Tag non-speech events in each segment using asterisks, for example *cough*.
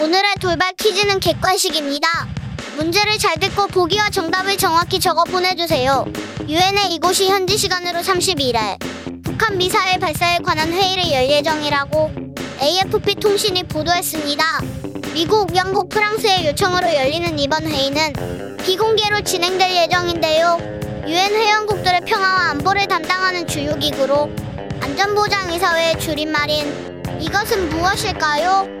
오늘의 돌발 퀴즈는 객관식입니다. 문제를 잘 듣고 보기와 정답을 정확히 적어 보내주세요. 유엔의 이곳이 현지 시간으로 31일 북한 미사일 발사에 관한 회의를 열 예정이라고 AFP 통신이 보도했습니다. 미국, 영국, 프랑스의 요청으로 열리는 이번 회의는 비공개로 진행될 예정인데요. 유엔 회원국들의 평화와 안보를 담당하는 주요 기구로 안전보장이사회의 줄임말인 이것은 무엇일까요?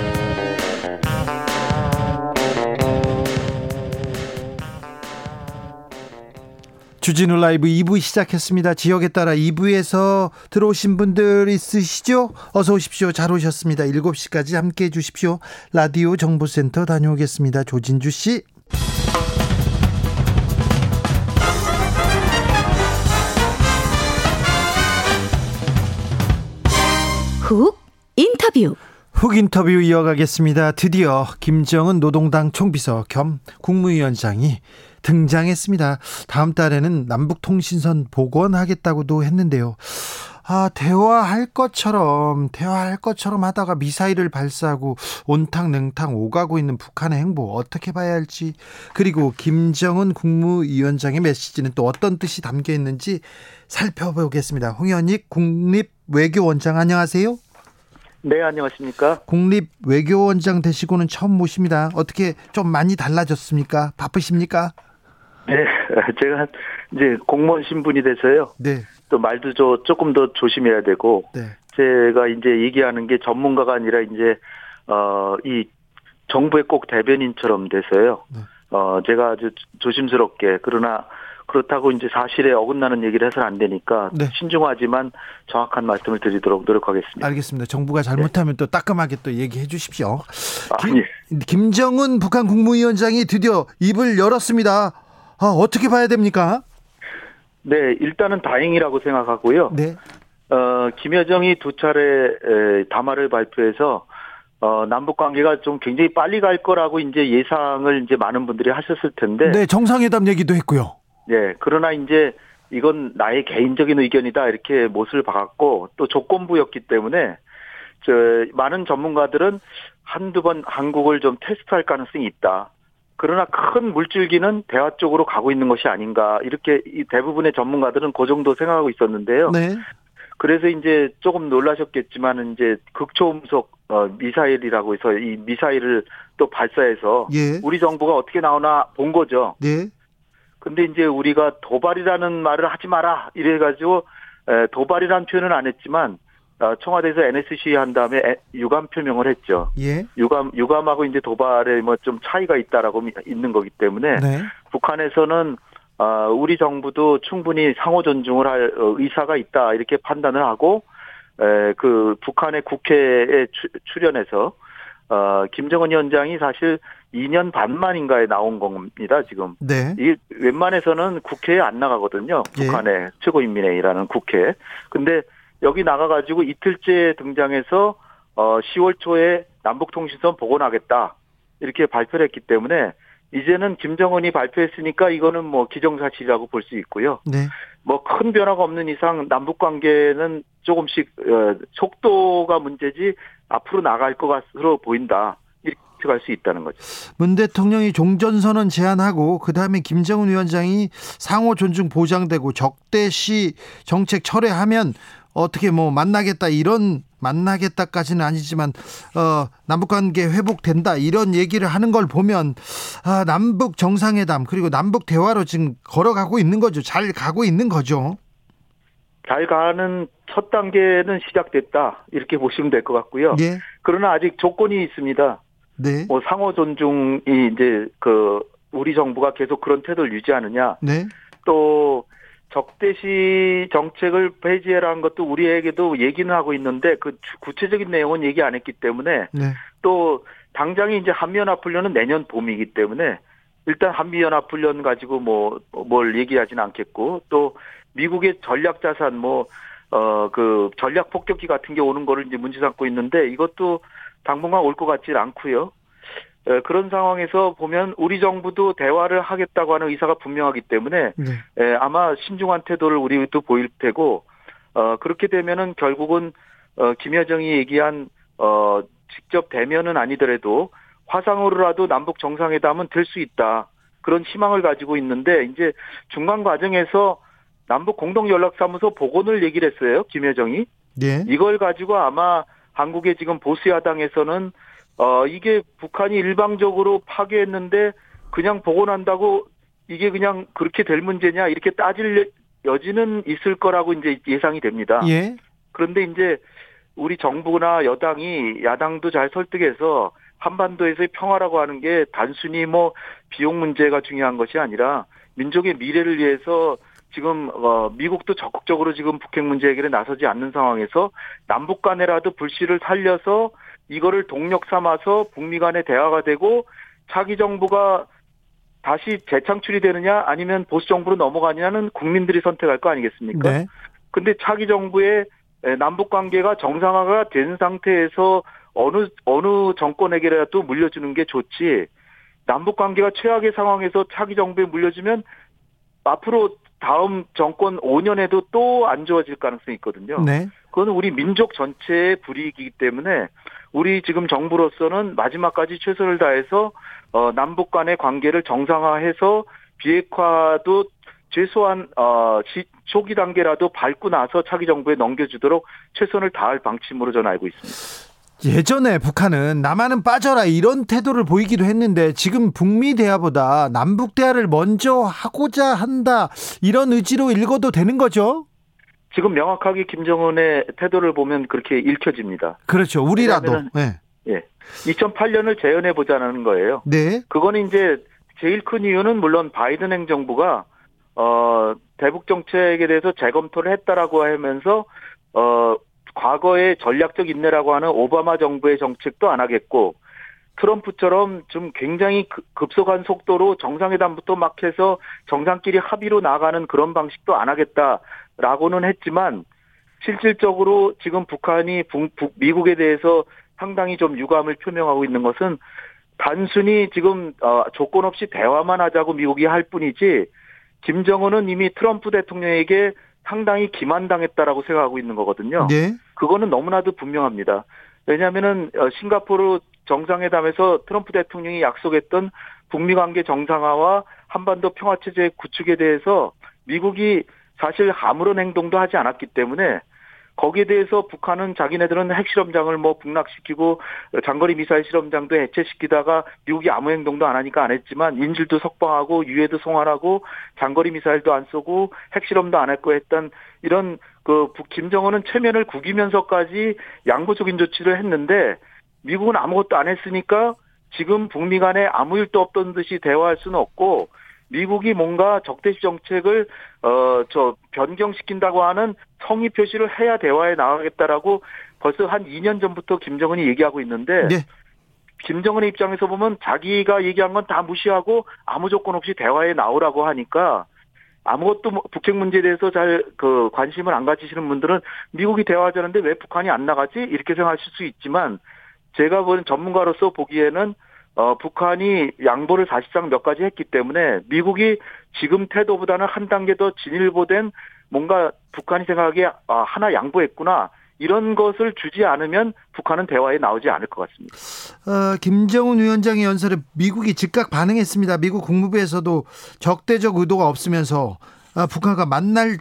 주진우 라이브 2부 시작했습니다. 지역에 따라 2부에서 들어오신 분들 있으시죠? 어서 오십시오. 잘 오셨습니다. 7시까지 함께 해 주십시오. 라디오 정보센터 다녀오겠습니다. 조진주 씨. 훅 인터뷰 훅 인터뷰 이어가겠습니다. 드디어 김정은 노동당 총비서 겸 국무위원장이 등장했습니다. 다음 달에는 남북통신선 복원하겠다고도 했는데요. 아, 대화할 것처럼, 대화할 것처럼 하다가 미사일을 발사하고 온탕 냉탕 오가고 있는 북한의 행보 어떻게 봐야 할지, 그리고 김정은 국무위원장의 메시지는 또 어떤 뜻이 담겨 있는지 살펴보겠습니다. 홍현익 국립외교원장 안녕하세요. 네, 안녕하십니까. 국립 외교원장 되시고는 처음 모십니다. 어떻게 좀 많이 달라졌습니까? 바쁘십니까? 네, *laughs* 제가 이제 공무원 신분이 돼서요. 네. 또 말도 저 조금 더 조심해야 되고 네. 제가 이제 얘기하는 게 전문가가 아니라 이제 어이 정부의 꼭 대변인처럼 돼서요. 네. 어 제가 아주 조심스럽게 그러나 그렇다고 이제 사실에 어긋나는 얘기를 해서는 안 되니까 네. 신중하지만 정확한 말씀을 드리도록 노력하겠습니다. 알겠습니다. 정부가 잘못하면 또 따끔하게 또 얘기해 주십시오. 아니, 김정은 북한 국무위원장이 드디어 입을 열었습니다. 아, 어떻게 봐야 됩니까? 네, 일단은 다행이라고 생각하고요. 네. 어, 김여정이 두 차례 에, 담화를 발표해서 어, 남북 관계가 좀 굉장히 빨리 갈 거라고 이제 예상을 이제 많은 분들이 하셨을 텐데. 네, 정상회담 얘기도 했고요. 네, 그러나 이제 이건 나의 개인적인 의견이다 이렇게 못을 박았고 또 조건부였기 때문에 저 많은 전문가들은 한두 번 한국을 좀 테스트할 가능성이 있다. 그러나 큰 물줄기는 대화 쪽으로 가고 있는 것이 아닌가 이렇게 이 대부분의 전문가들은 그 정도 생각하고 있었는데요. 네. 그래서 이제 조금 놀라셨겠지만 이제 극초음속 어, 미사일이라고 해서 이 미사일을 또 발사해서 예. 우리 정부가 어떻게 나오나 본 거죠. 네. 근데 이제 우리가 도발이라는 말을 하지 마라 이래가지고 에, 도발이라는 표현은 안 했지만 어, 청와대에서 NSC 한 다음에 에, 유감 표명을 했죠. 예. 유감 유감하고 이제 도발에 뭐 좀 차이가 있다라고 미- 있는 거기 때문에 네. 북한에서는 어, 우리 정부도 충분히 상호 존중을 할 어, 의사가 있다 이렇게 판단을 하고 에, 그 북한의 국회에 추, 출연해서 어, 김정은 위원장이 사실 2년 반 만인가에 나온 겁니다 지금. 네. 이 웬만해서는 국회에 안 나가거든요. 예. 북한의 최고인민회의라는 국회. 근데 여기 나가가지고 이틀째 등장해서 어 10월 초에 남북통신선 복원하겠다 이렇게 발표를 했기 때문에 이제는 김정은이 발표했으니까 이거는 뭐 기정사실이라고 볼 수 있고요. 네. 뭐 큰 변화가 없는 이상 남북 관계는 조금씩 어, 속도가 문제지 앞으로 나갈 것 같으로 보인다. 이렇게 갈수 있다는 거죠. 문 대통령이 종전선언 제안하고 그다음에 김정은 위원장이 상호 존중 보장되고 적대시 정책 철회하면 어떻게 뭐 만나겠다 이런 만나겠다까지는 아니지만 어 남북 관계 회복된다 이런 얘기를 하는 걸 보면 아 남북 정상회담 그리고 남북 대화로 지금 걸어가고 있는 거죠. 잘 가고 있는 거죠. 잘 가는 첫 단계는 시작됐다 이렇게 보시면 될 것 같고요. 예. 그러나 아직 조건이 있습니다. 네. 뭐 상호 존중이 이제 그 우리 정부가 계속 그런 태도를 유지하느냐 네. 또 적대시 정책을 폐지해라는 것도 우리에게도 얘기는 하고 있는데 그 주- 구체적인 내용은 얘기 안 했기 때문에 네. 또 당장이 이제 한미연합훈련은 내년 봄이기 때문에 일단 한미연합훈련 가지고 뭐 뭘 얘기하지는 않겠고 또 미국의 전략 자산 뭐 어 그 전략 폭격기 같은 게 오는 거를 이제 문제 삼고 있는데 이것도 당분간 올 것 같지 않고요. 에, 그런 상황에서 보면 우리 정부도 대화를 하겠다고 하는 의사가 분명하기 때문에 네. 에, 아마 신중한 태도를 우리도 보일 테고 어 그렇게 되면은 결국은 어 김여정이 얘기한 어 직접 대면은 아니더라도 화상으로라도 남북 정상회담은 될 수 있다. 그런 희망을 가지고 있는데 이제 중간 과정에서 남북 공동 연락사무소 복원을 얘기를 했어요. 김여정이. 예. 이걸 가지고 아마 한국의 지금 보수 야당에서는 어 이게 북한이 일방적으로 파괴했는데 그냥 복원한다고 이게 그냥 그렇게 될 문제냐 이렇게 따질 여지는 있을 거라고 이제 예상이 됩니다. 예. 그런데 이제 우리 정부나 여당이 야당도 잘 설득해서 한반도에서의 평화라고 하는 게 단순히 뭐 비용 문제가 중요한 것이 아니라 민족의 미래를 위해서 지금 어 미국도 적극적으로 지금 북핵 문제 해결에 나서지 않는 상황에서 남북 간에라도 불씨를 살려서 이거를 동력 삼아서 북미 간의 대화가 되고 차기 정부가 다시 재창출이 되느냐 아니면 보수 정부로 넘어가느냐는 국민들이 선택할 거 아니겠습니까? 네. 근데 차기 정부의 에, 남북 관계가 정상화가 된 상태에서 어느 어느 정권에게라도 물려주는 게 좋지. 남북 관계가 최악의 상황에서 차기 정부에 물려주면 앞으로 다음 정권 5년에도 또 안 좋아질 가능성이 있거든요. 네. 그건 우리 민족 전체의 불이익이기 때문에 우리 지금 정부로서는 마지막까지 최선을 다해서 어 남북 간의 관계를 정상화해서 비핵화도 최소한 어 시- 초기 단계라도 밟고 나서 차기 정부에 넘겨주도록 최선을 다할 방침으로 저는 알고 있습니다. 예전에 북한은 남한은 빠져라 이런 태도를 보이기도 했는데 지금 북미 대화보다 남북 대화를 먼저 하고자 한다 이런 의지로 읽어도 되는 거죠? 지금 명확하게 김정은의 태도를 보면 그렇게 읽혀집니다. 그렇죠. 우리라도. 네. 예. 2008년을 재현해 보자는 거예요. 네. 그거는 이제 제일 큰 이유는 물론 바이든 행정부가 어 대북 정책에 대해서 재검토를 했다라고 하면서 어 과거의 전략적 인내라고 하는 오바마 정부의 정책도 안 하겠고 트럼프처럼 좀 굉장히 급- 급속한 속도로 정상회담부터 막 해서 정상끼리 합의로 나가는 그런 방식도 안 하겠다라고는 했지만 실질적으로 지금 북한이 미국에 대해서 상당히 좀 유감을 표명하고 있는 것은 단순히 지금 어, 조건 없이 대화만 하자고 미국이 할 뿐이지 김정은은 이미 트럼프 대통령에게 상당히 기만당했다라고 생각하고 있는 거거든요. 네. 그거는 너무나도 분명합니다. 왜냐하면은 어, 싱가포르 정상회담에서 트럼프 대통령이 약속했던 북미 관계 정상화와 한반도 평화 체제 구축에 대해서 미국이 사실 아무런 행동도 하지 않았기 때문에 거기에 대해서 북한은 자기네들은 핵실험장을 뭐 북락시키고 장거리 미사일 실험장도 해체시키다가 미국이 아무 행동도 안 하니까 안 했지만 인질도 석방하고 유해도 송환하고 장거리 미사일도 안 쏘고 핵실험도 안 했고 했던 이런 그 북- 김정은은 체면을 구기면서까지 양보적인 조치를 했는데 미국은 아무것도 안 했으니까 지금 북미 간에 아무 일도 없던 듯이 대화할 수는 없고 미국이 뭔가 적대시 정책을 어 저 변경시킨다고 하는 성의 표시를 해야 대화에 나가겠다라고 벌써 한 2년 전부터 김정은이 얘기하고 있는데 네. 김정은의 입장에서 보면 자기가 얘기한 건 다 무시하고 아무 조건 없이 대화에 나오라고 하니까 아무것도 뭐 북핵 문제에 대해서 잘 그 관심을 안 가지시는 분들은 미국이 대화하자는데 왜 북한이 안 나가지 이렇게 생각하실 수 있지만 제가 보는 전문가로서 보기에는 어 북한이 양보를 사실상 몇 가지 했기 때문에 미국이 지금 태도보다는 한 단계 더 진일보된 뭔가 북한이 생각하기에 아 하나 양보했구나 이런 것을 주지 않으면 북한은 대화에 나오지 않을 것 같습니다. 어, 김정은 위원장의 연설에 미국이 즉각 반응했습니다. 미국 국무부에서도 적대적 의도가 없으면서 아, 북한과 만날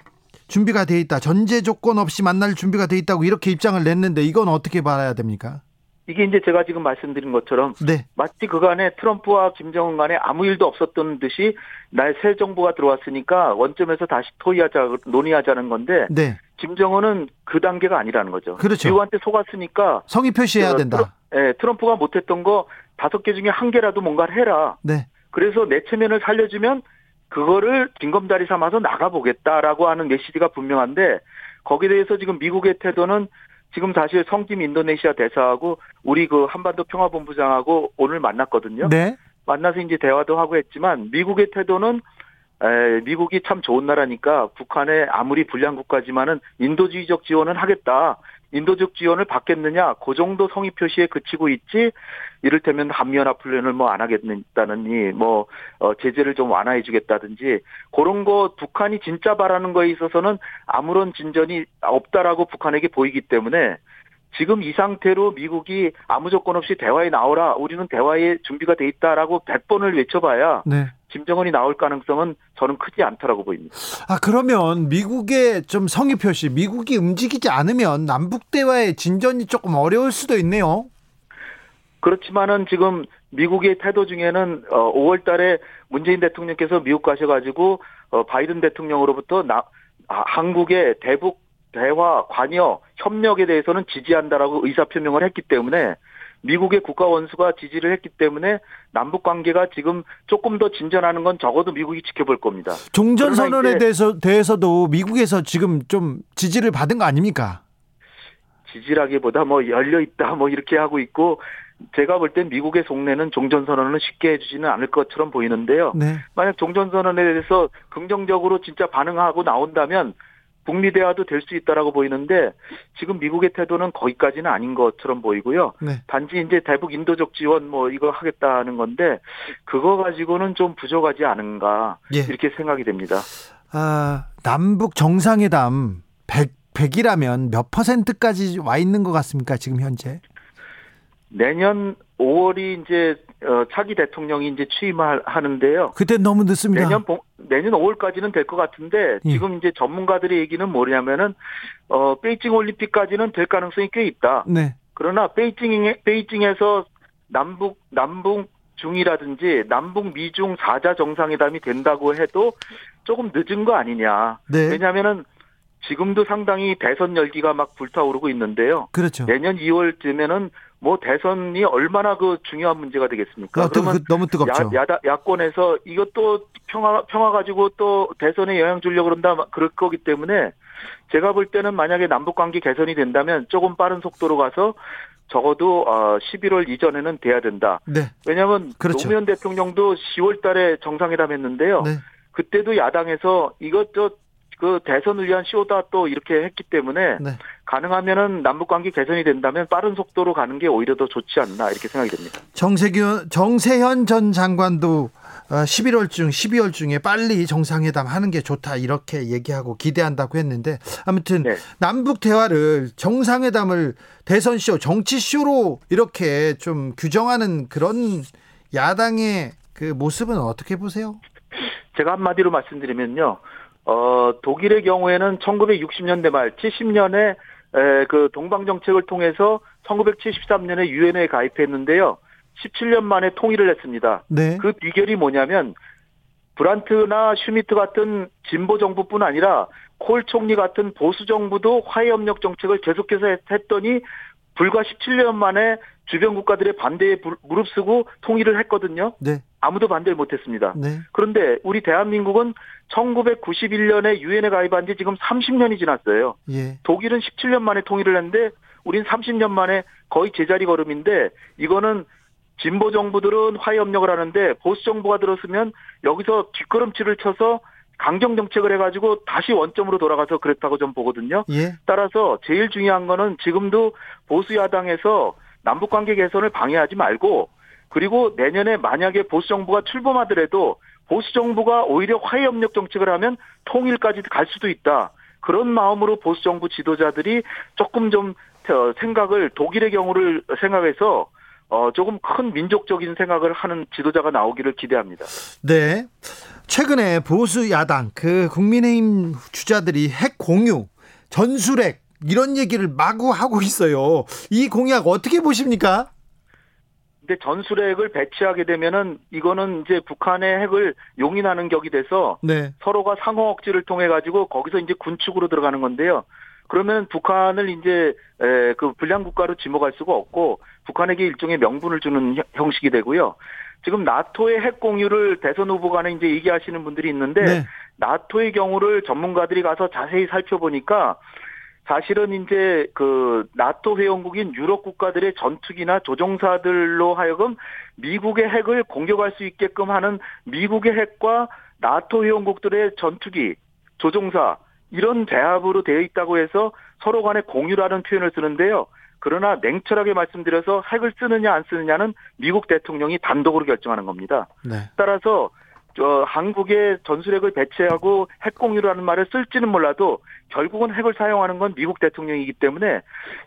준비가 돼 있다. 전제 조건 없이 만날 준비가 돼 있다고 이렇게 입장을 냈는데 이건 어떻게 봐야 됩니까? 이게 이제 제가 지금 말씀드린 것처럼 네. 마치 그간에 트럼프와 김정은 간에 아무 일도 없었던 듯이 나의 새 정부가 들어왔으니까 원점에서 다시 토의하자 논의하자는 건데 네. 김정은은 그 단계가 아니라는 거죠. 그렇죠. 미국한테 속았으니까 성의 표시해야 그 된다. 트럼, 예, 트럼프가 못했던 거 다섯 개 중에 한 개라도 뭔가를 해라. 네. 그래서 내 체면을 살려주면 그거를 징검다리 삼아서 나가보겠다라고 하는 메시지가 분명한데 거기에 대해서 지금 미국의 태도는 지금 사실 성김 인도네시아 대사하고 우리 그 한반도 평화본부장하고 오늘 만났거든요. 네. 만나서 이제 대화도 하고 했지만 미국의 태도는 에, 미국이 참 좋은 나라니까 북한에 아무리 불량 국가지만은 인도주의적 지원은 하겠다. 인도적 지원을 받겠느냐? 그 정도 성의 표시에 그치고 있지. 이를테면 한미연합 훈련을 뭐 안 하겠다느니 뭐 어, 제재를 좀 완화해 주겠다든지 그런 거 북한이 진짜 바라는 거에 있어서는 아무런 진전이 없다라고 북한에게 보이기 때문에 지금 이 상태로 미국이 아무 조건 없이 대화에 나오라. 우리는 대화에 준비가 돼 있다라고 100번을 외쳐봐야 네. 김정은이 나올 가능성은 저는 크지 않다라고 보입니다. 아 그러면 미국의 좀 성의 표시, 미국이 움직이지 않으면 남북 대화의 진전이 조금 어려울 수도 있네요. 그렇지만은 지금 미국의 태도 중에는 어 5월 달에 문재인 대통령께서 미국 가셔가지고 어 바이든 대통령으로부터 나 아, 한국의 대북 대화 관여 협력에 대해서는 지지한다라고 의사 표명을 했기 때문에 미국의 국가 원수가 지지를 했기 때문에 남북 관계가 지금 조금 더 진전하는 건 적어도 미국이 지켜볼 겁니다. 종전 선언에 대해서 대해서도 미국에서 지금 좀 지지를 받은 거 아닙니까? 지지라기보다 뭐 열려 있다 뭐 이렇게 하고 있고 제가 볼 땐 미국의 속내는 종전 선언을 쉽게 해주지는 않을 것처럼 보이는데요. 네. 만약 종전 선언에 대해서 긍정적으로 진짜 반응하고 나온다면 북미 대화도 될 수 있다라고 보이는데 지금 미국의 태도는 거기까지는 아닌 것처럼 보이고요. 네. 단지 이제 대북 인도적 지원 뭐 이거 하겠다는 건데 그거 가지고는 좀 부족하지 않은가 예. 이렇게 생각이 됩니다. 아, 남북 정상회담 100, 100이라면 몇 퍼센트까지 와 있는 것 같습니까? 지금 현재? 내년 5월이 이제 어, 차기 대통령이 이제 취임하는데요. 그때 너무 늦습니다. 내년 봄- 내년 5월까지는 될 것 같은데 예. 지금 이제 전문가들의 얘기는 뭐냐면은 어 베이징 올림픽까지는 될 가능성이 꽤 있다. 네. 그러나 베이징에 베이징에서 남북 남북 중이라든지 남북 미중 4자 정상회담이 된다고 해도 조금 늦은 거 아니냐. 네. 왜냐하면은 지금도 상당히 대선 열기가 막 불타오르고 있는데요. 그렇죠. 내년 2월쯤에는 뭐 대선이 얼마나 그 중요한 문제가 되겠습니까? 아, 또 그- 너무 뜨겁죠. 야, 야다, 야권에서 이것도 평화 평화 가지고 또 대선에 영향 주려고 그런다 막 그럴 거기 때문에 제가 볼 때는 만약에 남북 관계 개선이 된다면 조금 빠른 속도로 가서 적어도 어 11월 이전에는 돼야 된다. 네. 왜냐하면 그렇죠. 노무현 대통령도 10월달에 정상회담 했는데요. 네. 그때도 야당에서 이것 저그 대선을 위한 쇼다 또 이렇게 했기 때문에 네. 가능하면은 남북 관계 개선이 된다면 빠른 속도로 가는 게 오히려 더 좋지 않나 이렇게 생각이 됩니다. 정세균 정세현 전 장관도 11월 중 12월 중에 빨리 정상회담 하는 게 좋다 이렇게 얘기하고 기대한다고 했는데 아무튼 네. 남북 대화를 정상회담을 대선 쇼 정치 쇼로 이렇게 좀 규정하는 그런 야당의 그 모습은 어떻게 보세요? 제가 한마디로 말씀드리면요. 어, 독일의 경우에는 1960년대 말 70년에 에, 그 동방 정책을 통해서 1973년에 유엔에 가입했는데요. 17년 만에 통일을 했습니다. 네. 그 비결이 뭐냐면 브란트나 슈미트 같은 진보 정부뿐 아니라 콜 총리 같은 보수 정부도 화해 협력 정책을 계속해서 했- 했더니 불과 17년 만에 주변 국가들의 반대에 부- 무릅쓰고 통일을 했거든요. 네. 아무도 반대를 못했습니다. 네. 그런데 우리 대한민국은 1991년에 유엔에 가입한 지 지금 30년이 지났어요. 예. 독일은 17년 만에 통일을 했는데 우린 30년 만에 거의 제자리 걸음인데 이거는 진보 정부들은 화해 협력을 하는데 보수 정부가 들었으면 여기서 뒷걸음질을 쳐서 강경 정책을 해가지고 다시 원점으로 돌아가서 그랬다고 좀 보거든요. 예. 따라서 제일 중요한 거는 지금도 보수 야당에서 남북 관계 개선을 방해하지 말고 그리고 내년에 만약에 보수 정부가 출범하더라도 보수 정부가 오히려 화해 협력 정책을 하면 통일까지 갈 수도 있다. 그런 마음으로 보수 정부 지도자들이 조금 좀 어, 생각을 독일의 경우를 생각해서 어 조금 큰 민족적인 생각을 하는 지도자가 나오기를 기대합니다. 네. 최근에 보수 야당 그 국민의힘 주자들이 핵 공유, 전술핵 이런 얘기를 마구 하고 있어요. 이 공약 어떻게 보십니까? 근데 전술핵을 배치하게 되면은 이거는 이제 북한의 핵을 용인하는 격이 돼서 네. 서로가 상호 억지를 통해 가지고 거기서 이제 군축으로 들어가는 건데요. 그러면 북한을 이제 에, 그 불량 국가로 지목할 수가 없고 북한에게 일종의 명분을 주는 형- 형식이 되고요. 지금 나토의 핵 공유를 대선 후보 간에 이제 얘기하시는 분들이 있는데 네. 나토의 경우를 전문가들이 가서 자세히 살펴보니까 사실은 이제 그 나토 회원국인 유럽 국가들의 전투기나 조종사들로 하여금 미국의 핵을 공격할 수 있게끔 하는 미국의 핵과 나토 회원국들의 전투기, 조종사 이런 대합으로 되어 있다고 해서 서로 간에 공유라는 표현을 쓰는데요. 그러나 냉철하게 말씀드려서 핵을 쓰느냐 안 쓰느냐는 미국 대통령이 단독으로 결정하는 겁니다. 네. 따라서 저 한국에 전술핵을 배치하고 핵 공유라는 말을 쓸지는 몰라도 결국은 핵을 사용하는 건 미국 대통령이기 때문에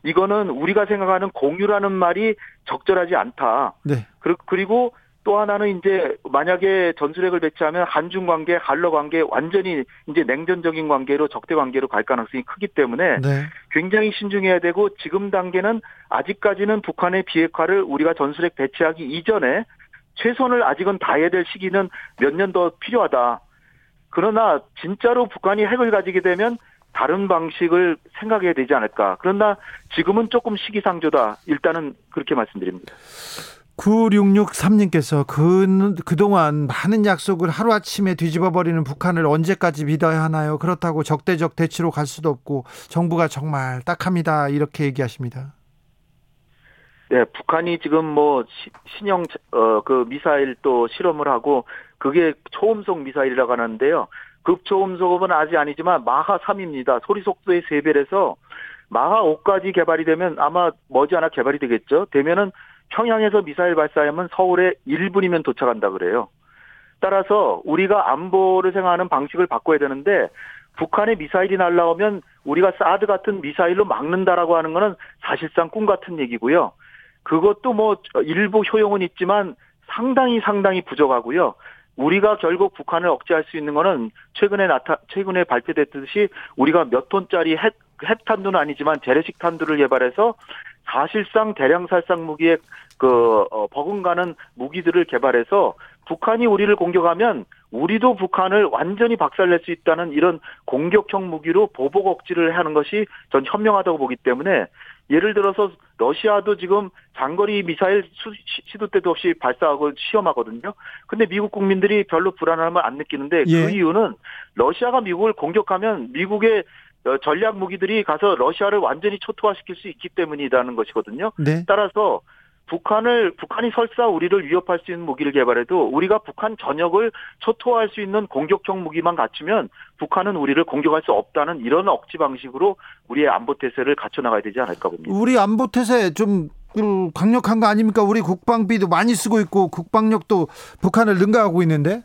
이거는 우리가 생각하는 공유라는 말이 적절하지 않다. 네. 그리- 그리고 또 하나는 이제 만약에 전술핵을 배치하면 한중 관계, 한러 관계 완전히 이제 냉전적인 관계로 적대 관계로 갈 가능성이 크기 때문에 네. 굉장히 신중해야 되고 지금 단계는 아직까지는 북한의 비핵화를 우리가 전술핵 배치하기 이전에 최선을 아직은 다해야 될 시기는 몇 년 더 필요하다. 그러나 진짜로 북한이 핵을 가지게 되면 다른 방식을 생각해야 되지 않을까. 그러나 지금은 조금 시기상조다. 일단은 그렇게 말씀드립니다. 9663님께서 그, 그동안 많은 약속을 하루아침에 뒤집어버리는 북한을 언제까지 믿어야 하나요? 그렇다고 적대적 대치로 갈 수도 없고 정부가 정말 딱합니다. 이렇게 얘기하십니다. 네, 북한이 지금 뭐 시- 신형 어 그 미사일 또 실험을 하고 그게 초음속 미사일이라고 하는데요. 급초음속은 아직 아니지만 마하 3입니다. 소리 속도의 3배라서 마하 5까지 개발이 되면 아마 머지않아 개발이 되겠죠. 되면은 평양에서 미사일 발사하면 서울에 1분이면 도착한다 그래요. 따라서 우리가 안보를 생각하는 방식을 바꿔야 되는데 북한의 미사일이 날라오면 우리가 사드 같은 미사일로 막는다라고 하는 거는 사실상 꿈 같은 얘기고요. 그것도 뭐 일부 효용은 있지만 상당히 상당히 부족하고요. 우리가 결국 북한을 억제할 수 있는 거는 최근에 나타 최근에 발표됐듯이 우리가 몇 톤짜리 핵 핵탄두는 아니지만 재래식 탄두를 개발해서 사실상 대량 살상 무기에 그 어, 버금가는 무기들을 개발해서 북한이 우리를 공격하면 우리도 북한을 완전히 박살낼 수 있다는 이런 공격형 무기로 보복 억지를 하는 것이 전 현명하다고 보기 때문에 예를 들어서 러시아도 지금 장거리 미사일 수- 시- 시도 때도 없이 발사하고 시험하거든요. 근데 미국 국민들이 별로 불안함을 안 느끼는데 예. 그 이유는 러시아가 미국을 공격하면 미국의 어, 전략 무기들이 가서 러시아를 완전히 초토화시킬 수 있기 때문이라는 것이거든요. 네. 따라서 북한을 북한이 설사 우리를 위협할 수 있는 무기를 개발해도 우리가 북한 전역을 초토화할 수 있는 공격형 무기만 갖추면 북한은 우리를 공격할 수 없다는 이런 억지 방식으로 우리의 안보 태세를 갖춰 나가야 되지 않을까 봅니다. 우리 안보 태세 좀 음, 강력한 거 아닙니까? 우리 국방비도 많이 쓰고 있고 국방력도 북한을 능가하고 있는데.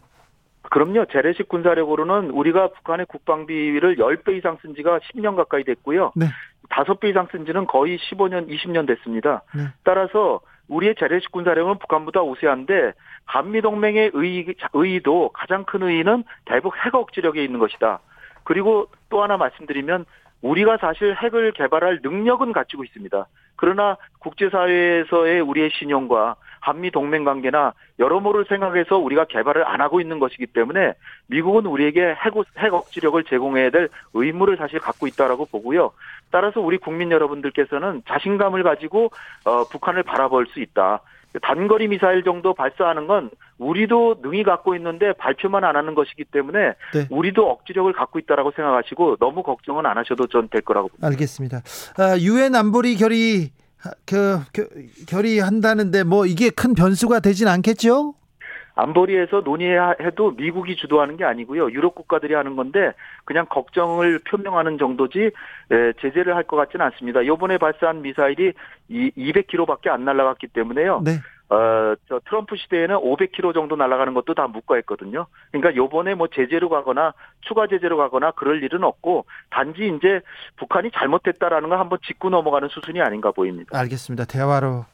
그럼요. 재래식 군사력으로는 우리가 북한의 국방비를 10배 이상 쓴 지가 10년 가까이 됐고요. 네. 5배 이상 쓴 지는 거의 15년, 20년 됐습니다. 네. 따라서 우리의 재래식 군사력은 북한보다 우세한데 한미동맹의 의, 의의도 가장 큰 의의는 대북 핵 억지력에 있는 것이다. 그리고 또 하나 말씀드리면 우리가 사실 핵을 개발할 능력은 갖추고 있습니다. 그러나 국제사회에서의 우리의 신용과 한미 동맹 관계나 여러모를 생각해서 우리가 개발을 안 하고 있는 것이기 때문에 미국은 우리에게 핵, 핵 억지력을 제공해야 될 의무를 사실 갖고 있다라고 보고요. 따라서 우리 국민 여러분들께서는 자신감을 가지고 어, 북한을 바라볼 수 있다. 단거리 미사일 정도 발사하는 건 우리도 능히 갖고 있는데 발표만 안 하는 것이기 때문에 네. 우리도 억지력을 갖고 있다라고 생각하시고 너무 걱정은 안 하셔도 전 될 거라고 봅니다. 알겠습니다. 아, 유엔 안보리 결의 그 겨- 결의한다는데 뭐 이게 큰 변수가 되진 않겠죠? 안보리에서 논의해도 미국이 주도하는 게 아니고요. 유럽 국가들이 하는 건데 그냥 걱정을 표명하는 정도지 에, 제재를 할 것 같지는 않습니다. 요번에 발사한 미사일이 이 200km밖에 안 날아갔기 때문에요. 네. 어, 저 트럼프 시대에는 500km 정도 날아가는 것도 다 묵과했거든요. 그러니까 요번에 뭐 제재로 가거나 추가 제재로 가거나 그럴 일은 없고 단지 이제 북한이 잘못했다라는 걸 한번 짚고 넘어가는 수순이 아닌가 보입니다. 알겠습니다. 대화로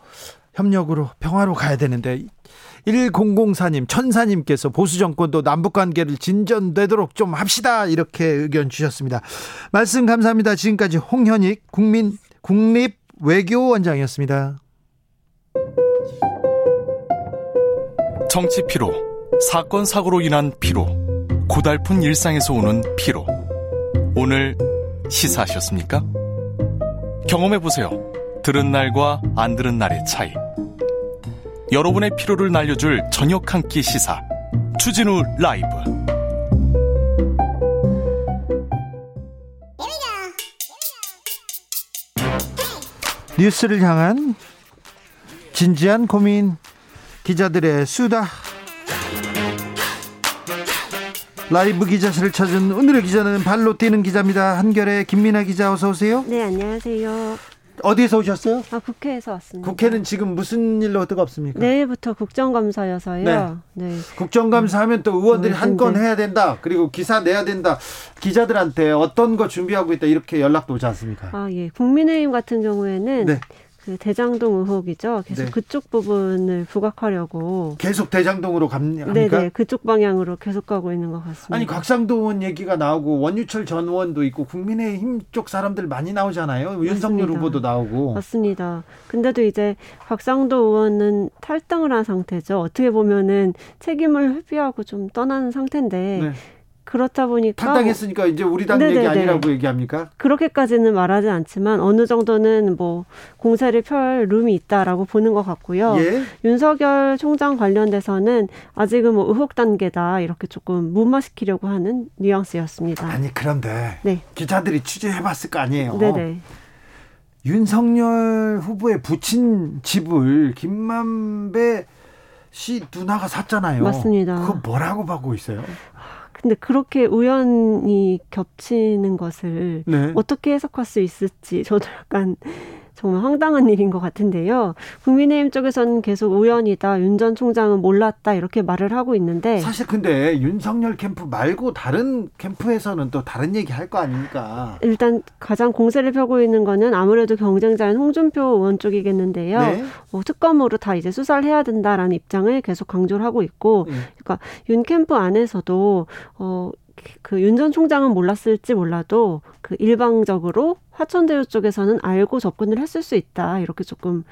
협력으로 평화로 가야 되는데 1004님 천사님께서 보수 정권도 남북 관계를 진전되도록 좀 합시다 이렇게 의견 주셨습니다. 말씀 감사합니다. 지금까지 홍현익 국민 국립 외교원장이었습니다. 정치 피로, 사건 사고로 인한 피로, 고달픈 일상에서 오는 피로. 오늘 시사하셨습니까? 경험해 보세요. 들은 날과 안 들은 날의 차이. 여러분의 피로를 날려줄 저녁 한 끼 시사. 추진우 라이브. 뉴스를 향한 진지한 고민 기자들의 수다 라이브 기자실을 찾은 오늘의 기자는 발로 뛰는 기자입니다. 한결의 김민아 기자 어서 오세요. 네, 안녕하세요. 어디에서 오셨어요? 아, 국회에서 왔습니다. 국회는 지금 무슨 일로 뜨겁습니까? 내일부터 국정감사여서요. 네. 국정감사하면 또 의원들이 네, 한건 네. 해야 된다. 그리고 기사 내야 된다. 기자들한테 어떤 거 준비하고 있다 이렇게 연락도 오지 않습니까? 아, 예. 국민의힘 같은 경우에는 네. 그 대장동 의혹이죠. 계속 네. 그쪽 부분을 부각하려고 계속 대장동으로 갑니까? 네, 네. 그쪽 방향으로 계속 가고 있는 것 같습니다. 아니 곽상도 의원 얘기가 나오고 원유철 전 의원도 있고 국민의힘 쪽 사람들 많이 나오잖아요. 윤석열 맞습니다. 후보도 나오고. 맞습니다. 근데도 이제 곽상도 의원은 탈당을 한 상태죠. 어떻게 보면은 책임을 회피하고 좀 떠나는 상태인데 네. 그렇다 보니까 탈당했으니까 이제 우리 당 네네네. 얘기 아니라고 얘기합니까? 그렇게까지는 말하지 않지만 어느 정도는 뭐 공세를 펼 룸이 있다라고 보는 것 같고요. 예. 윤석열 총장 관련돼서는 아직은 뭐 의혹 단계다 이렇게 조금 무마시키려고 하는 뉘앙스였습니다. 아니 그런데 네, 기자들이 취재해봤을 거 아니에요. 네네. 윤석열 후보의 부친 집을 김만배 씨 누나가 샀잖아요. 맞습니다. 그거 뭐라고 보고 있어요? 근데 그렇게 우연히 겹치는 것을 네. 어떻게 해석할 수 있을지 저도 약간 정말 황당한 일인 것 같은데요. 국민의힘 쪽에서는 계속 우연이다, 윤 전 총장은 몰랐다 이렇게 말을 하고 있는데 사실 근데 윤석열 캠프 말고 다른 캠프에서는 또 다른 얘기 할 거 아닙니까? 일단 가장 공세를 펴고 있는 거는 아무래도 경쟁자인 홍준표 의원 쪽이겠는데요. 네. 뭐 특검으로 다 이제 수사를 해야 된다라는 입장을 계속 강조를 하고 있고, 네. 그러니까 윤 캠프 안에서도 어. 그 윤 전 총장은 몰랐을지 몰라도 그 일방적으로 화천대유 쪽에서는 알고 접근을 했을 수 있다 이렇게 조금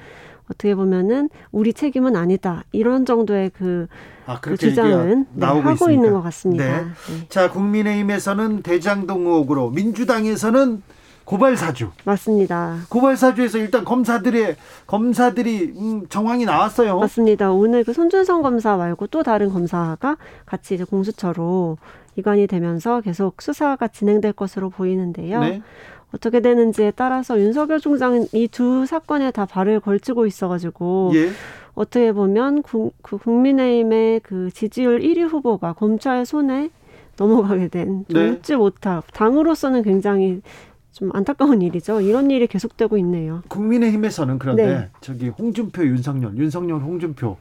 어떻게 보면은 우리 책임은 아니다 이런 정도의 그, 아, 그 주장은 네, 하고 있습니까? 있는 것 같습니다. 네. 네. 자, 국민의힘에서는 대장동 의혹으로 민주당에서는 고발 사주. 맞습니다. 고발 사주에서 일단 검사들의 검사들이 음, 정황이 나왔어요. 맞습니다. 오늘 그 손준성 검사 말고 또 다른 검사가 같이 이제 공수처로 이관이 되면서 계속 수사가 진행될 것으로 보이는데요. 네. 어떻게 되는지에 따라서 윤석열 총장은 이 두 사건에 다 발을 걸치고 있어가지고 예. 어떻게 보면 국, 그 국민의힘의 그 지지율 1위 후보가 검찰 손에 넘어가게 된, 좀 네. 웃지 못할, 당으로서는 굉장히 좀 안타까운 일이죠. 이런 일이 계속되고 있네요. 국민의힘에서는 그런데 네. 저기 홍준표, 윤석열, 윤석열, 홍준표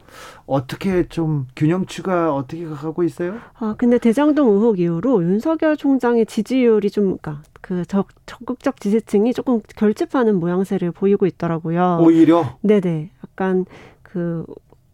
어떻게 좀 균형추가 어떻게 가고 있어요? 아, 근데 대장동 의혹 이후로 윤석열 총장의 지지율이 좀, 그니까, 그 적, 적극적 지지층이 조금 결집하는 모양새를 보이고 있더라고요. 오히려 네네. 약간 그,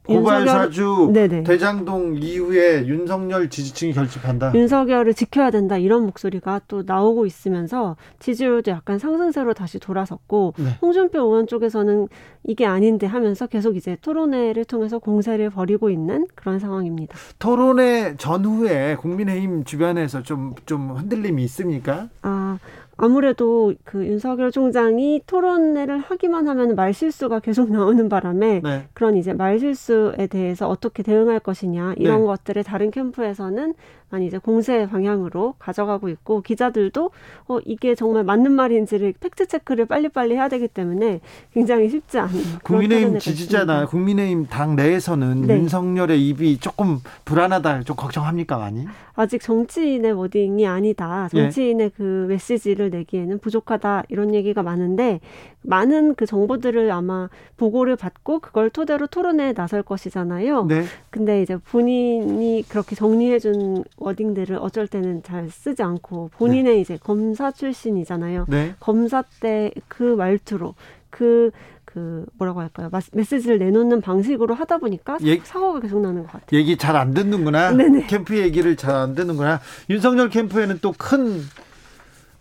고발 윤석열- 사주 네네. 대장동 이후에 윤석열 지지층이 결집한다. 윤석열을 지켜야 된다 이런 목소리가 또 나오고 있으면서 지지율도 약간 상승세로 다시 돌아섰고 네. 홍준표 의원 쪽에서는 이게 아닌데 하면서 계속 이제 토론회를 통해서 공세를 벌이고 있는 그런 상황입니다. 토론회 전후에 국민의힘 주변에서 좀좀 흔들림이 있습니까? 아 아무래도 그 윤석열 총장이 토론회를 하기만 하면 말실수가 계속 *laughs* 나오는 바람에 네. 그런 이제 말실수에 대해서 어떻게 대응할 것이냐 이런 네. 것들을 다른 캠프에서는 많이 이제 공세 방향으로 가져가고 있고 기자들도 어 이게 정말 맞는 말인지를 팩트 체크를 빨리빨리 해야 되기 때문에 굉장히 쉽지 않은 국민의힘 지지자나. 국민의힘 당 내에서는 네. 윤석열의 입이 조금 불안하다, 좀 걱정합니까 많이? 아직 정치인의 wording이 아니다. 예. 정치인의 그 메시지를 내기에는 부족하다. 이런 얘기가 많은데 많은 그 정보들을 아마 보고를 받고 그걸 토대로 토론에 나설 것이잖아요. 네. 근데 이제 본인이 그렇게 정리해준 워딩들을 어쩔 때는 잘 쓰지 않고 본인의 이제 검사 출신이잖아요. 네. 검사 때 그 말투로 그그 뭐라고 할까요? 메시지를 내놓는 방식으로 하다 보니까 예. 사고가 계속 나는 것 같아요. 얘기 잘 안 듣는구나. 네네. 캠프 얘기를 잘 안 듣는구나. 윤석열 캠프에는 또 큰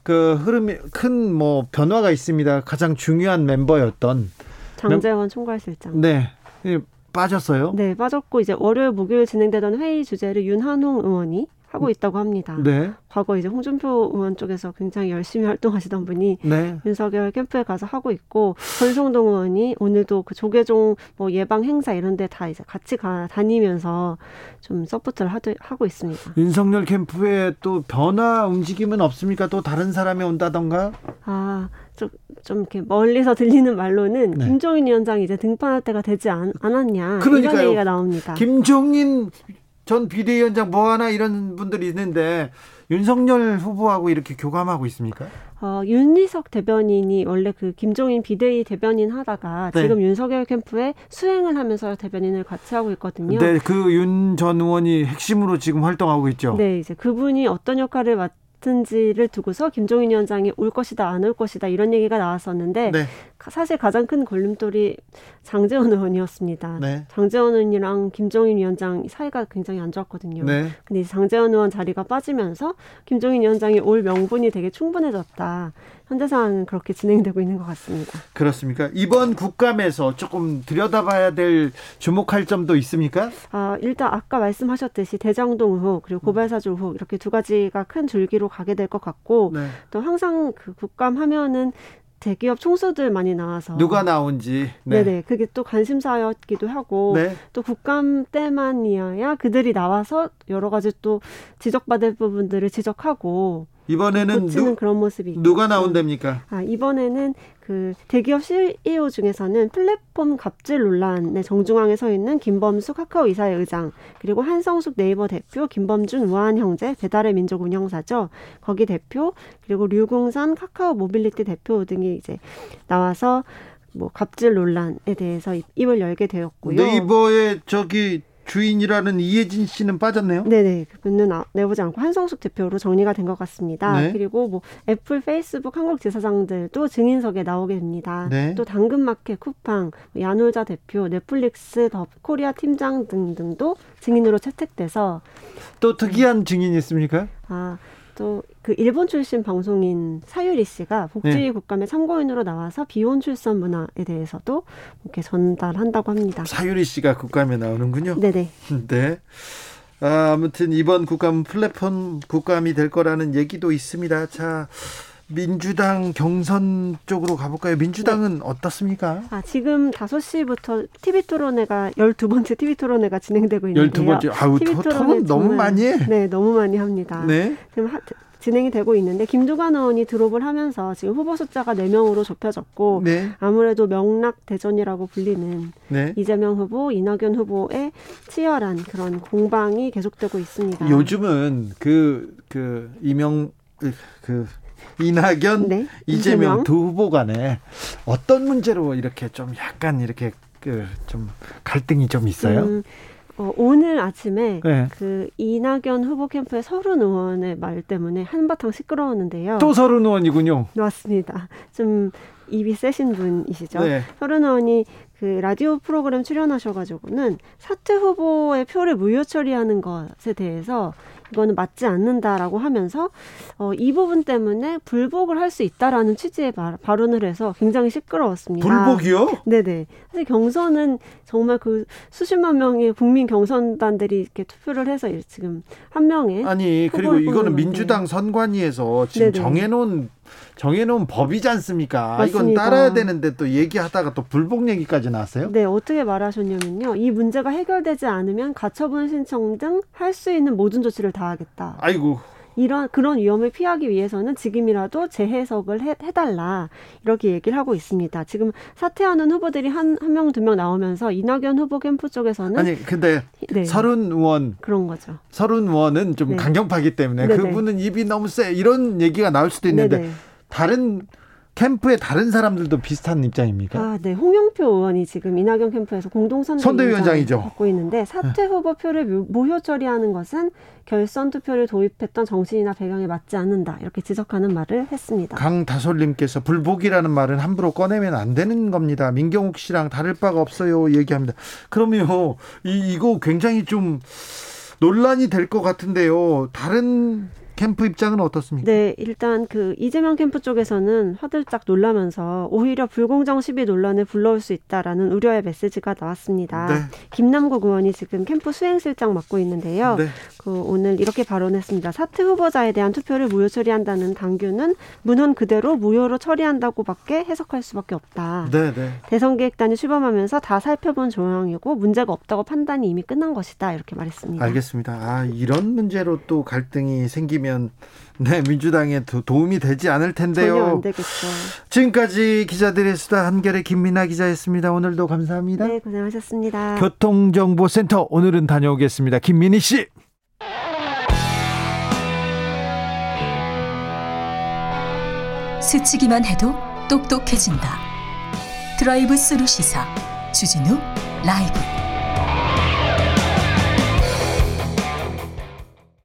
그 흐름이 큰 뭐 변화가 있습니다. 가장 중요한 멤버였던 장제원 총괄실장. 네 예, 빠졌어요. 네, 빠졌고 이제 월요일 목요일 진행되던 회의 주제를 윤한홍 의원이 하고 있다고 합니다. 네, 과거 이제 홍준표 의원 쪽에서 굉장히 열심히 활동하시던 분이 네. 윤석열 캠프에 가서 하고 있고 권성동 의원이 오늘도 그 조계종 뭐 예방 행사 이런 데 다 이제 같이 가 다니면서 좀 서포트를 하도, 하고 있습니다. 윤석열 캠프에 또 변화 움직임은 없습니까? 또 다른 사람이 온다던가? 아, 좀, 좀 이렇게 멀리서 들리는 말로는 네. 김종인 위원장이 이제 등판할 때가 되지 않, 않았냐 그러니까요. 이런 얘기가 나옵니다. 김종인 전 비대위원장 뭐 하나 이런 분들이 있는데 윤석열 후보하고 이렇게 교감하고 있습니까? 어, 윤리석 대변인이 원래 그 김종인 비대위 대변인 하다가 네. 지금 윤석열 캠프에 수행을 하면서 대변인을 같이 하고 있거든요. 네, 그 윤 전 의원이 핵심으로 지금 활동하고 있죠. 네, 이제 그분이 어떤 역할을 맡은지를 두고서 김종인 위원장이 올 것이다, 안 올 것이다 이런 얘기가 나왔었는데 네, 가- 사실 가장 큰 걸림돌이 장재원 의원이었습니다. 네. 장재원 의원이랑 김종인 위원장 사이가 굉장히 안 좋았거든요. 네. 근데 장재원 의원 자리가 빠지면서 김종인 위원장이 올 명분이 되게 충분해졌다. 현재 상황은 그렇게 진행되고 있는 것 같습니다. 그렇습니까? 이번 국감에서 조금 들여다봐야 될 주목할 점도 있습니까? 아, 일단 아까 말씀하셨듯이 대장동 의혹 그리고 고발사주 의혹 이렇게 두 가지가 큰 줄기로 가게 될 것 같고 네. 또 항상 그 국감 하면은 대기업 총수들 많이 나와서 누가 나온지. 네. 네 그게 또 관심사였기도 하고 네. 또 국감 때만이어야 그들이 나와서 여러 가지 또 지적받을 부분들을 지적하고 이번에는 고치는 누, 그런 모습이. 누가 나온답니까? 아, 이번에는 그 대기업 CEO 중에서는 플랫폼 갑질 논란의 정중앙에 서 있는 김범수 카카오 이사회 의장, 그리고 한성숙 네이버 대표, 김범준 우아한 형제 배달의 민족 운영사죠. 거기 대표, 그리고 류긍선 카카오 모빌리티 대표 등이 이제 나와서 뭐 갑질 논란에 대해서 입- 입을 열게 되었고요. 네이버의 저기 주인이라는 이해진 씨는 빠졌네요. 네네 그분은 아- 내보지 않고 한성숙 대표로 정리가 된 것 같습니다. 네. 그리고 뭐 애플, 페이스북 한국 지사장들도 증인석에 나오게 됩니다. 네. 또 당근마켓, 쿠팡, 뭐 야놀자 대표, 넷플릭스, 더 코리아 팀장 등등도 증인으로 채택돼서 또 특이한 증인이 있습니까? 아. 또 그 일본 출신 방송인 사유리 씨가 복지 네. 국감에 참고인으로 나와서 비혼 출산 문화에 대해서도 이렇게 전달한다고 합니다. 사유리 씨가 국감에 나오는군요. 네네. *laughs* 네. 아, 아무튼 이번 국감 플랫폼 국감이 될 거라는 얘기도 있습니다. 자, 민주당 경선 쪽으로 가볼까요? 민주당은 어떻습니까? 아, 지금 5시부터 TV 토론회가 12번째 TV 토론회가 진행되고 있는데요. 12번째. 아우, TV 토- 토론 너무 많이 해. 네, 너무 많이 합니다. 네. 지금 하, 진행이 되고 있는데 김두관 의원이 드롭을 하면서 지금 후보 숫자가 4명으로 좁혀졌고 네. 아무래도 명락 대전이라고 불리는 네. 이재명 후보, 이낙연 후보의 치열한 그런 공방이 계속되고 있습니다. 요즘은 그, 그, 이명, 그, 이낙연, 네, 이재명 이재명. 두 후보 간에 어떤 문제로 이렇게 좀 약간 이렇게 그 좀 갈등이 좀 있어요? 음, 어, 오늘 아침에 네. 그 이낙연 후보 캠프의 서른 의원의 말 때문에 한바탕 시끄러웠는데요. 또 서른 의원이군요. 맞습니다. 좀 입이 세신 분이시죠. 네. 서른 의원이 그 라디오 프로그램 출연하셔가지고는 사퇴 후보의 표를 무효 처리하는 것에 대해서 이거는 맞지 않는다라고 하면서 어, 이 부분 때문에 불복을 할 수 있다라는 취지의 말, 발언을 해서 굉장히 시끄러웠습니다. 불복이요? 네네. 사실 경선은 정말 그 수십만 명의 국민 경선단들이 이렇게 투표를 해서 지금 한 명의 아니 그리고 이거는 뽑는 민주당 선관위에서 지금 네네. 정해놓은 정해놓은 법이지 않습니까? 이건 맞습니다. 따라야 되는데 또 얘기하다가 또 불복 얘기까지 나왔어요? 네, 어떻게 말하셨냐면요. 이 문제가 해결되지 않으면 가처분 신청 등 할 수 있는 모든 조치를 다하겠다. 아이고 이런 그런 위험을 피하기 위해서는 지금이라도 재해석을 해, 해달라 이렇게 얘기를 하고 있습니다. 지금 사퇴하는 후보들이 한 한 명두명 나오면서 이낙연 후보 캠프 쪽에서는 아니 근데 네, 서른 의원 그런 거죠. 서른 의원은 좀 네. 강경파기 때문에 네네. 그분은 입이 너무 세 이런 얘기가 나올 수도 있는데 네네. 다른 캠프의 다른 사람들도 비슷한 입장입니까? 아, 네. 홍영표 의원이 지금 이낙연 캠프에서 공동 선대위원장이죠. 받고 있는데 사퇴 후보 표를 묘- 모효 처리하는 것은 결선 투표를 도입했던 정신이나 배경에 맞지 않는다. 이렇게 지적하는 말을 했습니다. 강다솔님께서 불복이라는 말은 함부로 꺼내면 안 되는 겁니다. 민경욱 씨랑 다를 바가 없어요. 얘기합니다. 그러면 이, 이거 굉장히 좀 논란이 될 것 같은데요. 다른 캠프 입장은 어떻습니까? 네, 일단 그 이재명 캠프 쪽에서는 화들짝 놀라면서 오히려 불공정 시비 논란을 불러올 수 있다라는 우려의 메시지가 나왔습니다. 네. 김남국 의원이 지금 캠프 수행실장 맡고 있는데요. 네. 그 오늘 이렇게 발언했습니다. 사퇴 후보자에 대한 투표를 무효 처리한다는 당규는 문헌 그대로 무효로 처리한다고밖에 해석할 수밖에 없다. 네, 네. 대선 계획단이 출범하면서 다 살펴본 조항이고 문제가 없다고 판단이 이미 끝난 것이다 이렇게 말했습니다. 알겠습니다. 아, 이런 문제로 또 갈등이 생기면 네, 민주당에 도, 도움이 되지 않을 전혀 안 텐데요. 되겠죠. 지금까지 기자들의 수다 한결의 김민아 기자였습니다. 오늘도 감사합니다. 네, 고생하셨습니다. 교통정보센터 오늘은 다녀오겠습니다. 김민희 씨. 스치기만 해도 똑똑해진다. 드라이브 스루 시사 주진우 라이브